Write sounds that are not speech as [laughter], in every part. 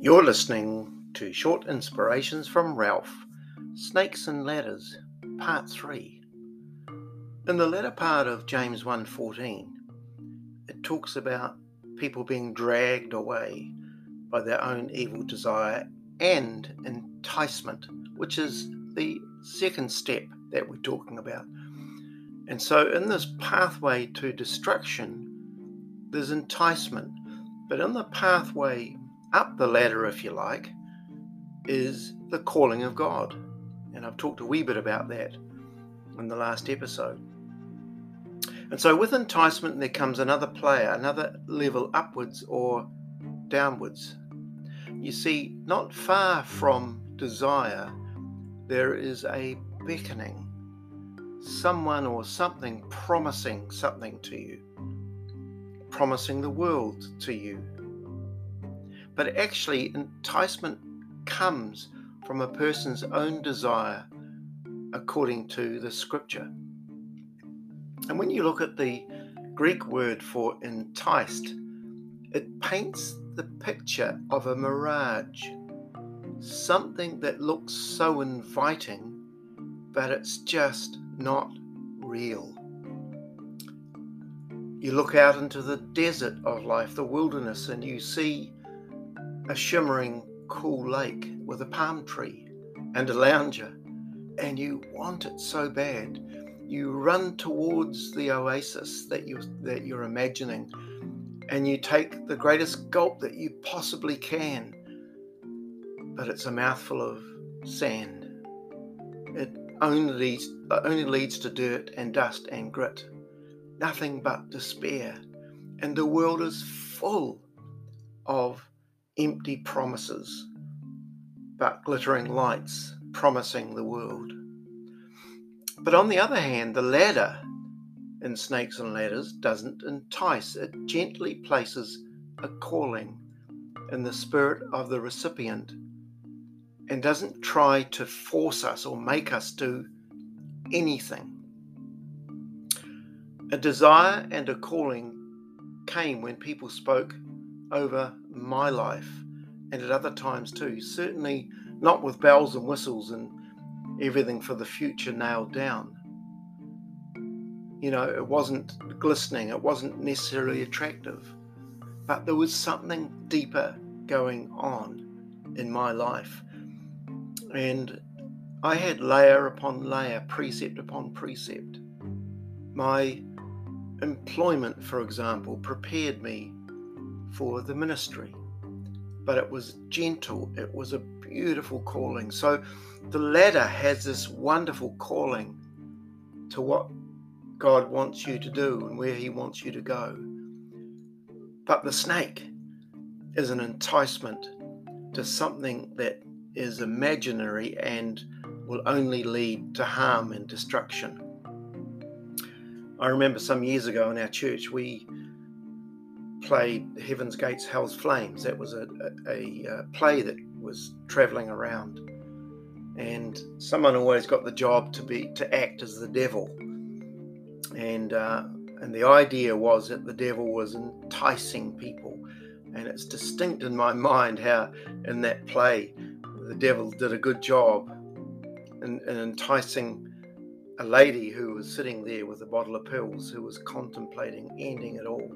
You're listening to Short Inspirations from Ralph Snakes and Ladders, Part 3. In the latter part of James 1:14, it talks about people being dragged away by their own evil desire and enticement, which is the second step that we're talking about. And so in this pathway to destruction, there's enticement, but in the pathway up the ladder, if you like, is the calling of God. And I've talked a wee bit about that in the last episode. And so with enticement, there comes another player, another level upwards or downwards. You see, not far from desire, there is a beckoning, someone or something promising something to you, promising the world to you, but actually, enticement comes from a person's own desire according to the scripture. And when you look at the Greek word for enticed, it paints the picture of a mirage, something that looks so inviting, but it's just not real. You look out into the desert of life, the wilderness, and you see a shimmering cool lake with a palm tree and a lounger, and you want it so bad. You run towards the oasis that you that you're imagining, and you take the greatest gulp that you possibly can. But it's a mouthful of sand. It only leads, only leads to dirt and dust and grit. Nothing but despair. And the world is full of empty promises, but glittering lights promising the world. But on the other hand, the ladder in Snakes and Ladders doesn't entice, it gently places a calling in the spirit of the recipient and doesn't try to force us or make us do anything. A desire and a calling came when people spoke over my life and at other times too. Certainly not with bells and whistles and everything for the future nailed down. You know, it wasn't glistening, it wasn't necessarily attractive, but there was something deeper going on in my life. And I had layer upon layer, precept upon precept. My employment, for example, prepared me for the ministry. But it was gentle, it was a beautiful calling. So the ladder has this wonderful calling to what God wants you to do and where He wants you to go. But the snake is an enticement to something that is imaginary and will only lead to harm and destruction. I remember some years ago in our church, we played Heaven's Gates, Hell's Flames. That was a, a, a uh, play that was traveling around, and someone always got the job to be to act as the devil, and uh, and the idea was that the devil was enticing people, and it's distinct in my [laughs] mind how in that play the devil did a good job in, in enticing a lady who was sitting there with a bottle of pills who was contemplating ending it all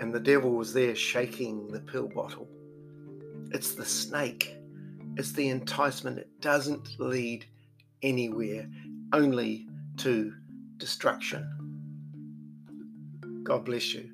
and the devil was there shaking the pill bottle. It's the snake, it's the enticement. It doesn't lead anywhere, only to destruction. God bless you.